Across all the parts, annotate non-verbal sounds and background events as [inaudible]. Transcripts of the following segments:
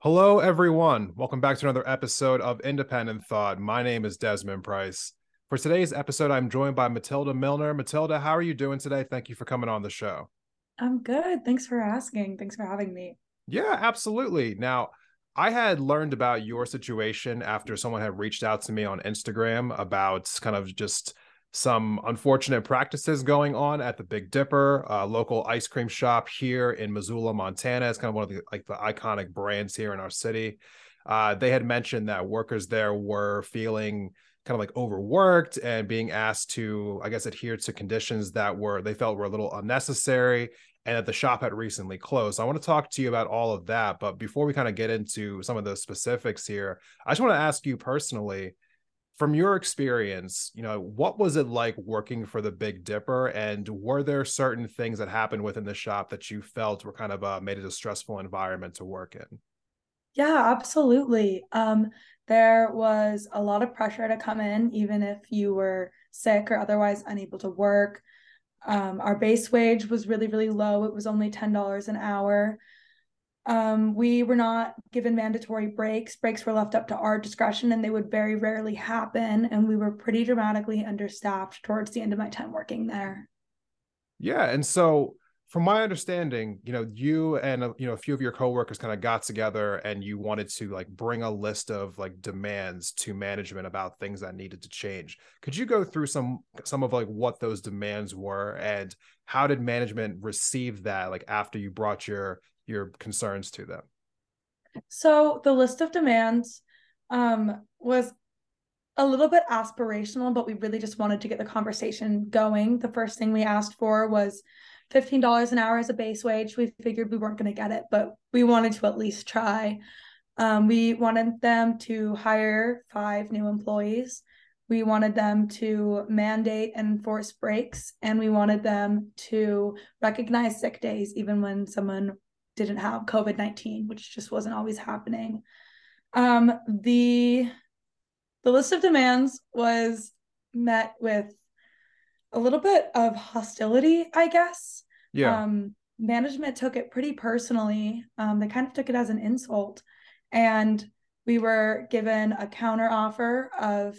Hello, everyone. Welcome back to another episode of Independent Thought. My name is Desmond Price. For today's episode, I'm joined by Matilda Milner. Matilda, how are you doing today? Thank you for coming on the show. I'm good. Thanks for asking. Thanks for having me. Yeah, absolutely. Now, I had learned about your situation after someone had reached out to me on Instagram about kind of just some unfortunate practices going on at the Big Dipper, a local ice cream shop here in Missoula, Montana. It's kind of one of the like the iconic brands here in our city. Uh, they had mentioned that workers there were feeling kind of like overworked and being asked to, I guess, adhere to conditions that were they felt were a little unnecessary and that the shop had recently closed. So I want to talk to you about all of that. But before we kind of get into some of the specifics here, I just want to ask you personally, from your experience, you know, what was it like working for the Big Dipper? And were there certain things that happened within the shop that you felt were kind of uh, made it a stressful environment to work in? Yeah, absolutely. Um, there was a lot of pressure to come in, even if you were sick or otherwise unable to work. Um, our base wage was really, really low. It was only $10 an hour. Um, we were not given mandatory breaks. Breaks were left up to our discretion and they would very rarely happen. And we were pretty dramatically understaffed towards the end of my time working there. Yeah. And so from my understanding, you know, you and uh, you know a few of your coworkers kind of got together and you wanted to like bring a list of like demands to management about things that needed to change. Could you go through some some of like what those demands were and how did management receive that like after you brought your your concerns to them? So the list of demands um was a little bit aspirational, but we really just wanted to get the conversation going. The first thing we asked for was $15 an hour as a base wage. We figured we weren't going to get it, but we wanted to at least try. Um, we wanted them to hire five new employees. We wanted them to mandate and enforce breaks, and we wanted them to recognize sick days even when someone didn't have COVID 19, which just wasn't always happening. Um, the the list of demands was met with a little bit of hostility, I guess. Yeah. Um, management took it pretty personally. Um, they kind of took it as an insult. And we were given a counter offer of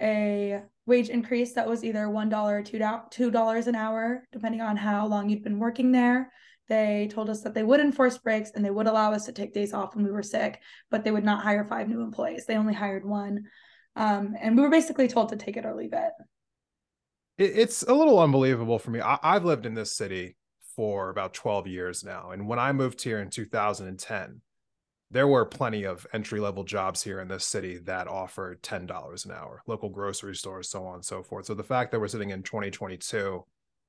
a wage increase that was either $1 or $2 an hour, depending on how long you'd been working there. They told us that they would enforce breaks and they would allow us to take days off when we were sick, but they would not hire five new employees. They only hired one. Um, and we were basically told to take it or leave it it's a little unbelievable for me. I, have lived in this city for about 12 years now. And when I moved here in 2010, there were plenty of entry level jobs here in this city that offered $10 an hour, local grocery stores, so on and so forth. So the fact that we're sitting in 2022,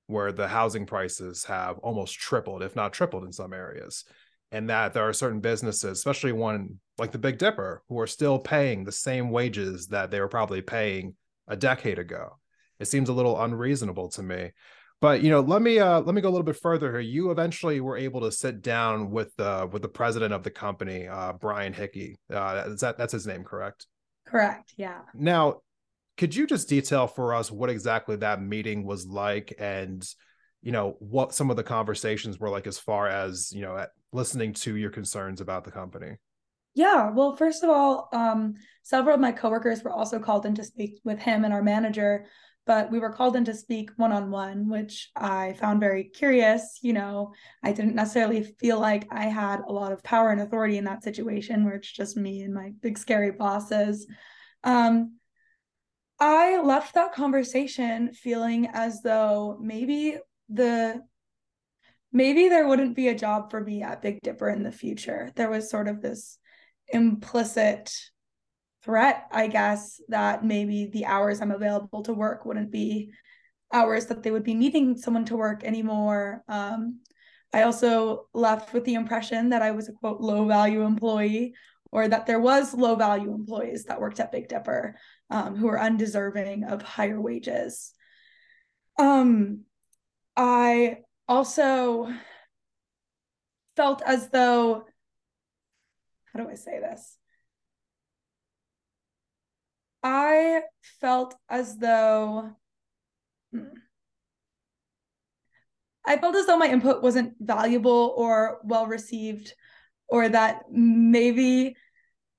where the housing prices have almost tripled, if not tripled in some areas, and that there are certain businesses, especially one like the Big Dipper, who are still paying the same wages that they were probably paying a decade ago it seems a little unreasonable to me. But you know let me uh let me go a little bit further here. You eventually were able to sit down with uh with the president of the company uh brian hickey. Uh is that that's his name correct? Correct yeah. Now could you just detail for us what exactly that meeting was like and you know what some of the conversations were like as far as you know listening to your concerns about the company? Yeah well first of all um several of my coworkers were also called in to speak with him and our manager but we were called in to speak one on one, which I found very curious. You know, I didn't necessarily feel like I had a lot of power and authority in that situation where it's just me and my big scary bosses. Um, I left that conversation feeling as though maybe the maybe there wouldn't be a job for me at Big Dipper in the future. There was sort of this implicit threat, I guess, that maybe the hours I'm available to work wouldn't be hours that they would be needing someone to work anymore. Um, I also left with the impression that I was a quote low value employee or that there was low value employees that worked at Big Dipper um, who were undeserving of higher wages. Um, I also felt as though, how do I say this? I felt as though, hmm, I felt as though my input wasn't valuable or well received, or that maybe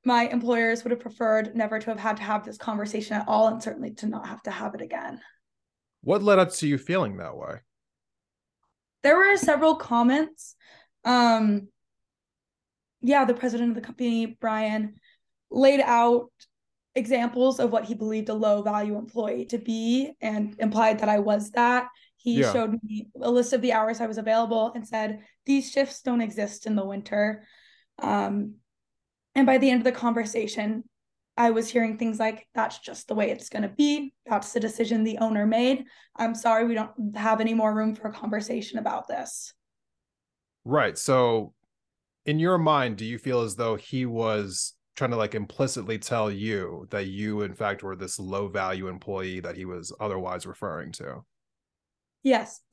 my employers would have preferred never to have had to have this conversation at all and certainly to not have to have it again. What led up to you feeling that way? There were several comments. Um, yeah, the president of the company, Brian, laid out examples of what he believed a low value employee to be and implied that I was that. He yeah. showed me a list of the hours I was available and said, These shifts don't exist in the winter. Um, and by the end of the conversation, I was hearing things like, that's just the way it's going to be. That's the decision the owner made. I'm sorry, we don't have any more room for a conversation about this. Right. So, in your mind, do you feel as though he was trying to like implicitly tell you that you, in fact, were this low value employee that he was otherwise referring to? Yes. [laughs]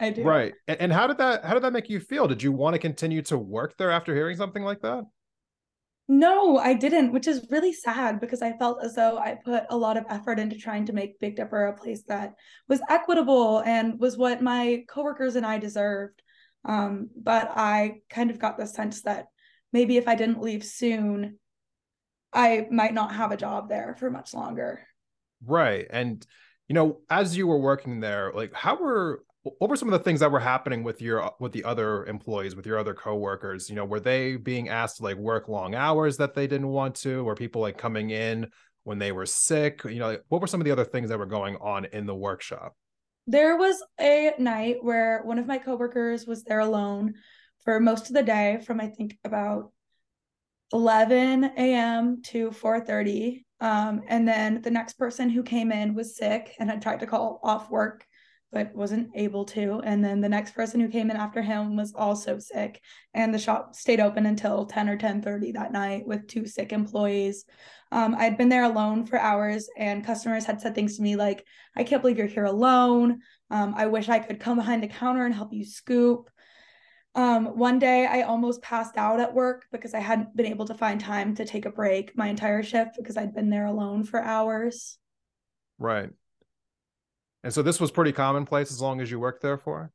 I do. Right. And how did that how did that make you feel? Did you want to continue to work there after hearing something like that? No, I didn't, which is really sad because I felt as though I put a lot of effort into trying to make Big Dipper a place that was equitable and was what my coworkers and I deserved. Um, but I kind of got the sense that maybe if I didn't leave soon, I might not have a job there for much longer. Right. And you know, as you were working there, like how were what were some of the things that were happening with your with the other employees with your other coworkers you know were they being asked to like work long hours that they didn't want to were people like coming in when they were sick you know like, what were some of the other things that were going on in the workshop there was a night where one of my coworkers was there alone for most of the day from i think about 11 a.m to 4.30 um, and then the next person who came in was sick and had tried to call off work but wasn't able to. And then the next person who came in after him was also sick. And the shop stayed open until 10 or 10:30 that night with two sick employees. Um, I'd been there alone for hours, and customers had said things to me like, I can't believe you're here alone. Um, I wish I could come behind the counter and help you scoop. Um, one day I almost passed out at work because I hadn't been able to find time to take a break my entire shift because I'd been there alone for hours. Right. And so this was pretty commonplace as long as you worked there for?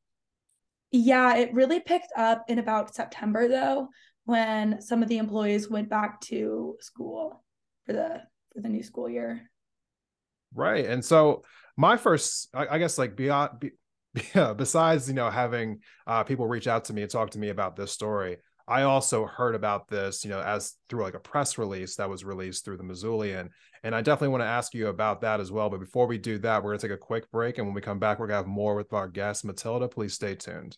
Yeah, it really picked up in about September though, when some of the employees went back to school for the for the new school year. Right. And so my first I, I guess like beyond be, [laughs] yeah, besides, you know, having uh, people reach out to me and talk to me about this story, I also heard about this, you know, as through like a press release that was released through the Missoulian. And I definitely want to ask you about that as well. But before we do that, we're to take a quick break. And when we come back, we're to have more with our guest, Matilda. Please stay tuned.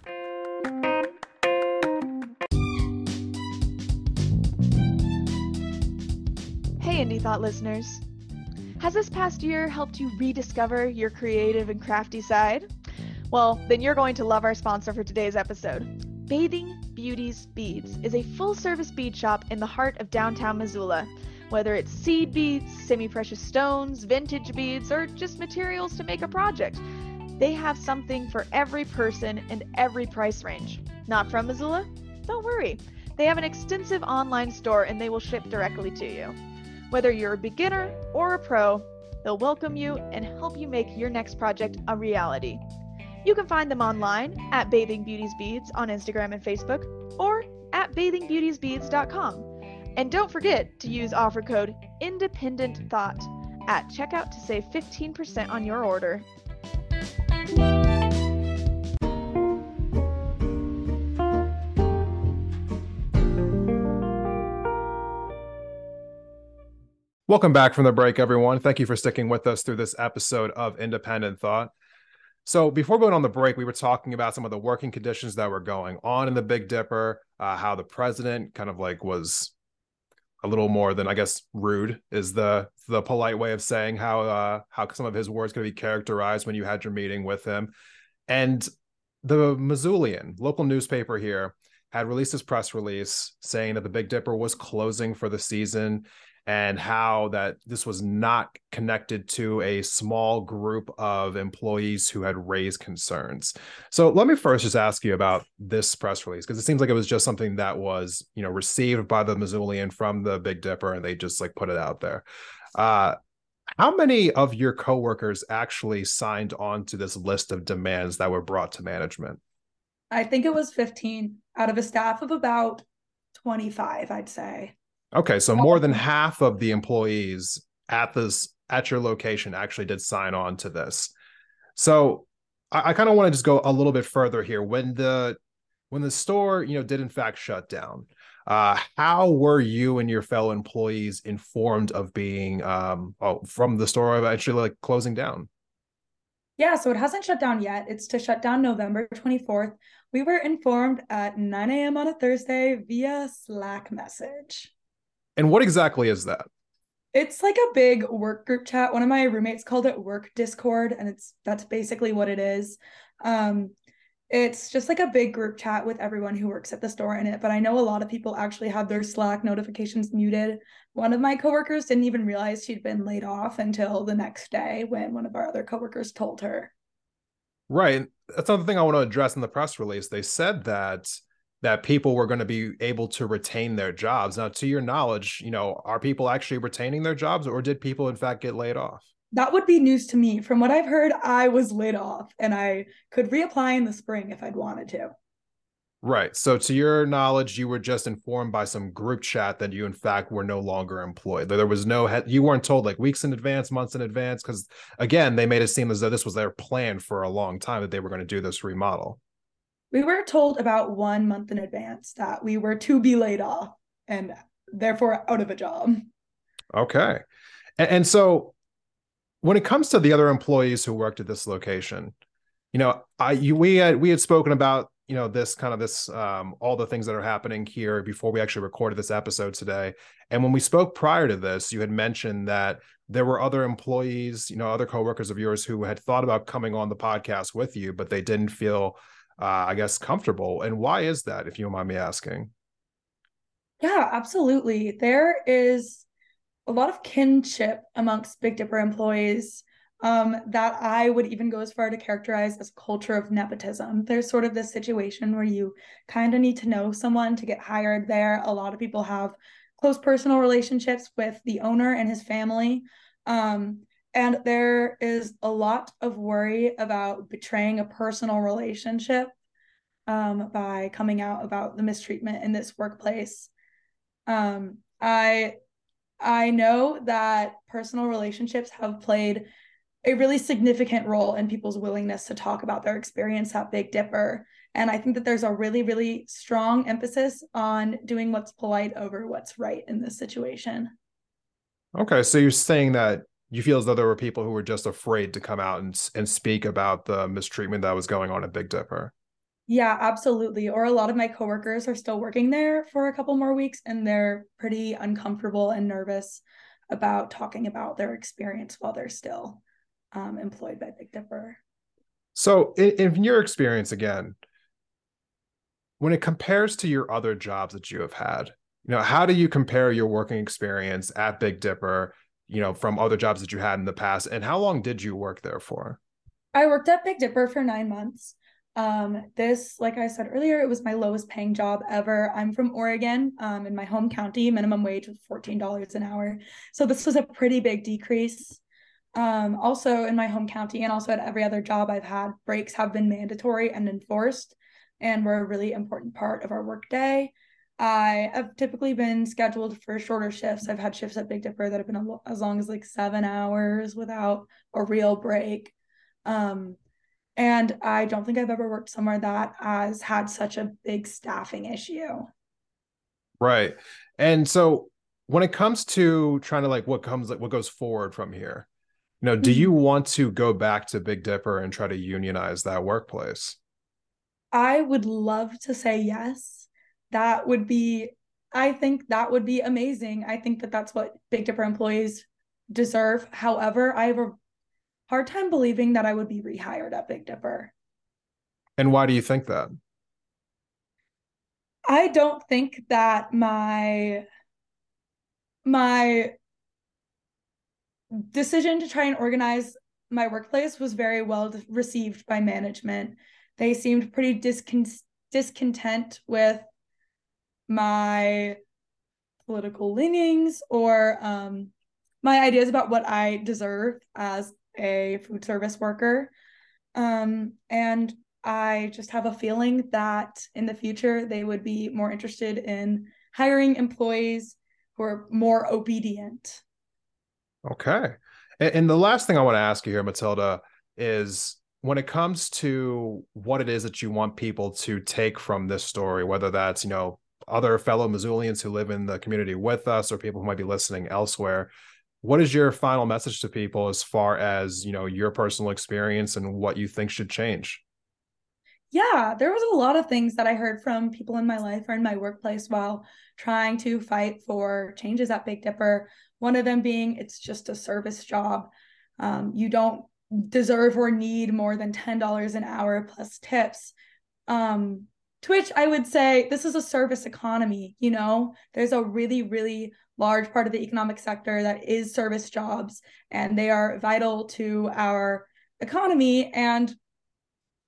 Hey, Indie Thought listeners. Has this past year helped you rediscover your creative and crafty side? Well, then you're going to love our sponsor for today's episode. Bathing Beauties Beads is a full service bead shop in the heart of downtown Missoula. Whether it's seed beads, semi precious stones, vintage beads, or just materials to make a project, they have something for every person and every price range. Not from Missoula? Don't worry. They have an extensive online store and they will ship directly to you. Whether you're a beginner or a pro, They'll welcome you and help you make your next project a reality. You can find them online at Bathing Beauties Beads on Instagram and Facebook or at bathingbeautiesbeads.com. And don't forget to use offer code Independent Thought at checkout to save 15% on your order. Welcome back from the break, everyone. Thank you for sticking with us through this episode of Independent Thought. So, before going on the break, we were talking about some of the working conditions that were going on in the Big Dipper, uh, how the president kind of like was a little more than I guess rude is the the polite way of saying how uh, how some of his words could be characterized when you had your meeting with him, and the Missoulian local newspaper here had released this press release saying that the Big Dipper was closing for the season and how that this was not connected to a small group of employees who had raised concerns. So let me first just ask you about this press release because it seems like it was just something that was, you know, received by the Missoulian from the Big Dipper and they just like put it out there. Uh how many of your coworkers actually signed on to this list of demands that were brought to management? I think it was 15 out of a staff of about 25, I'd say. Okay, so more than half of the employees at this at your location actually did sign on to this. So I, I kind of want to just go a little bit further here. When the when the store, you know, did in fact shut down, uh, how were you and your fellow employees informed of being um oh from the store actually like closing down? Yeah, so it hasn't shut down yet. It's to shut down November 24th. We were informed at 9 a.m. on a Thursday via Slack message. And what exactly is that? It's like a big work group chat. One of my roommates called it work discord and it's that's basically what it is. Um it's just like a big group chat with everyone who works at the store in it, but I know a lot of people actually have their Slack notifications muted. One of my coworkers didn't even realize she'd been laid off until the next day when one of our other coworkers told her. Right. That's another thing I want to address in the press release. They said that that people were going to be able to retain their jobs. Now, to your knowledge, you know, are people actually retaining their jobs or did people in fact get laid off? That would be news to me. From what I've heard, I was laid off and I could reapply in the spring if I'd wanted to. Right. So, to your knowledge, you were just informed by some group chat that you, in fact, were no longer employed. There was no, you weren't told like weeks in advance, months in advance, because again, they made it seem as though this was their plan for a long time that they were going to do this remodel we were told about one month in advance that we were to be laid off and therefore out of a job. Okay. And, and, so when it comes to the other employees who worked at this location, you know, I you, we had we had spoken about you know this kind of this um, all the things that are happening here before we actually recorded this episode today. And when we spoke prior to this, you had mentioned that there were other employees, you know, other coworkers of yours who had thought about coming on the podcast with you, but they didn't feel uh, I guess, comfortable. And why is that, if you don't mind me asking? Yeah, absolutely. There is a lot of kinship amongst Big Dipper employees um, that I would even go as far to characterize as a culture of nepotism. There's sort of this situation where you kind of need to know someone to get hired there. A lot of people have close personal relationships with the owner and his family. Um, and there is a lot of worry about betraying a personal relationship um, by coming out about the mistreatment in this workplace. Um, I I know that personal relationships have played a really significant role in people's willingness to talk about their experience at Big Dipper. And I think that there's a really, really strong emphasis on doing what's polite over what's right in this situation. Okay. So you're saying that you feel as though there were people who were just afraid to come out and and speak about the mistreatment that was going on at Big Dipper. Yeah, absolutely. Or a lot of my coworkers are still working there for a couple more weeks and they're pretty uncomfortable and nervous about talking about their experience while they're still um, employed by Big Dipper. So, in, in your experience, again, when it compares to your other jobs that you have had, you know, how do you compare your working experience at Big Dipper you know, from other jobs that you had in the past? And how long did you work there for? I worked at Big Dipper for nine months. Um, this, like I said earlier, it was my lowest paying job ever. I'm from Oregon, um, in my home county, minimum wage was $14 an hour. So this was a pretty big decrease. Um, also in my home county and also at every other job I've had, breaks have been mandatory and enforced and were a really important part of our workday. I have typically been scheduled for shorter shifts. I've had shifts at Big Dipper that have been as long as like seven hours without a real break. Um, and I don't think I've ever worked somewhere that has had such a big staffing issue. Right. And so when it comes to trying to like what comes like what goes forward from here, you know, do mm-hmm. you want to go back to Big Dipper and try to unionize that workplace? I would love to say yes that would be i think that would be amazing. I think that that's what big dipper employees deserve. However i have a hard time believing that i would be rehired at big dipper. And why do you think that? I don't think that my my decision to try and organize my workplace was very well received by management. They seemed pretty discon- discontent with my political leanings or um, my ideas about what I deserve as a food service worker. Um, and I just have a feeling that in the future they would be more interested in hiring employees who are more obedient. Okay. And, the last thing I want to ask you here, Matilda, is when it comes to what it is that you want people to take from this story, whether that's, you know, other fellow Missoulians who live in the community with us or people who might be listening elsewhere. What is your final message to people as far as, you know, your personal experience and what you think should change? Yeah, there was a lot of things that I heard from people in my life or in my workplace while trying to fight for changes at Big Dipper. One of them being it's just a service job. Um, you don't deserve or need more than $10 an hour plus tips. Um, to which I would say this is a service economy. You know, there's a really, really large part of the economic sector that is service jobs, and they are vital to our economy. And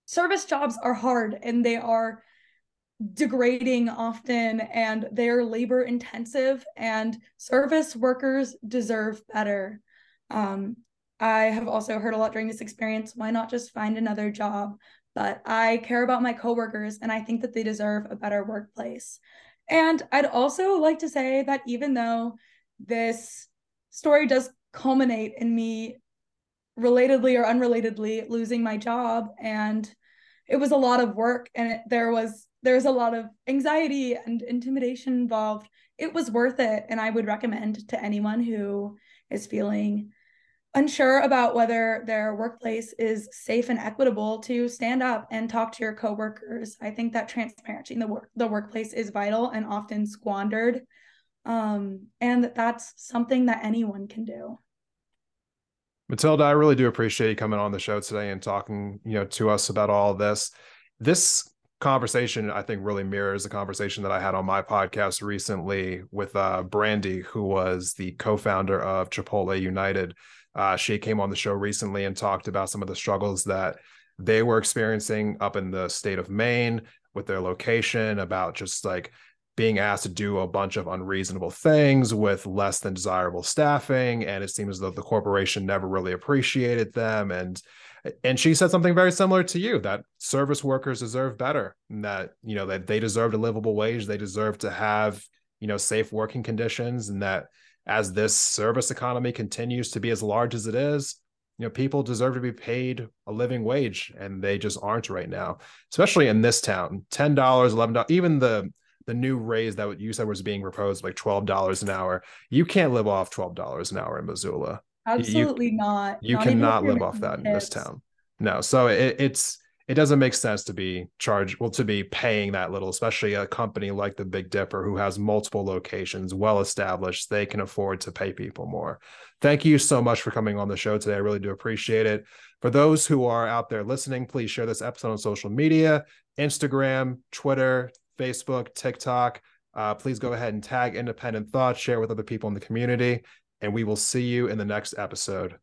service jobs are hard and they are degrading often and they're labor intensive and service workers deserve better um, i have also heard a lot during this experience why not just find another job but I care about my coworkers and I think that they deserve a better workplace. And I'd also like to say that even though this story does culminate in me relatedly or unrelatedly losing my job and it was a lot of work and it, there was there's a lot of anxiety and intimidation involved it was worth it and i would recommend to anyone who is feeling unsure about whether their workplace is safe and equitable to stand up and talk to your coworkers. I think that transparency in the work the workplace is vital and often squandered. Um, and that's something that anyone can do. Matilda, I really do appreciate you coming on the show today and talking, you know, to us about all this. This conversation, I think, really mirrors the conversation that I had on my podcast recently with uh, Brandy, who was the co-founder of Chipotle United. Uh, she came on the show recently and talked about some of the struggles that they were experiencing up in the state of Maine with their location, about just like being asked to do a bunch of unreasonable things with less than desirable staffing and it seems as though the corporation never really appreciated them and and she said something very similar to you that service workers deserve better and that you know that they deserve a livable wage they deserve to have you know safe working conditions and that as this service economy continues to be as large as it is, you know, people deserve to be paid a living wage, and they just aren't right now, especially in this town. Ten dollars, eleven dollars, even the the new raise that you said was being proposed, like twelve dollars an hour. You can't live off twelve dollars an hour in Missoula. Absolutely you, not. You not cannot live off that in this town. No, so it, it's it doesn't make sense to be charged well to be paying that little especially a company like the big dipper who has multiple locations well established they can afford to pay people more. Thank you so much for coming on the show today. I really do appreciate it. For those who are out there listening please share this episode on social media instagram twitter facebook tiktok. Uh, please go ahead and tag independent thoughts share with other people in the community and we will see you in the next episode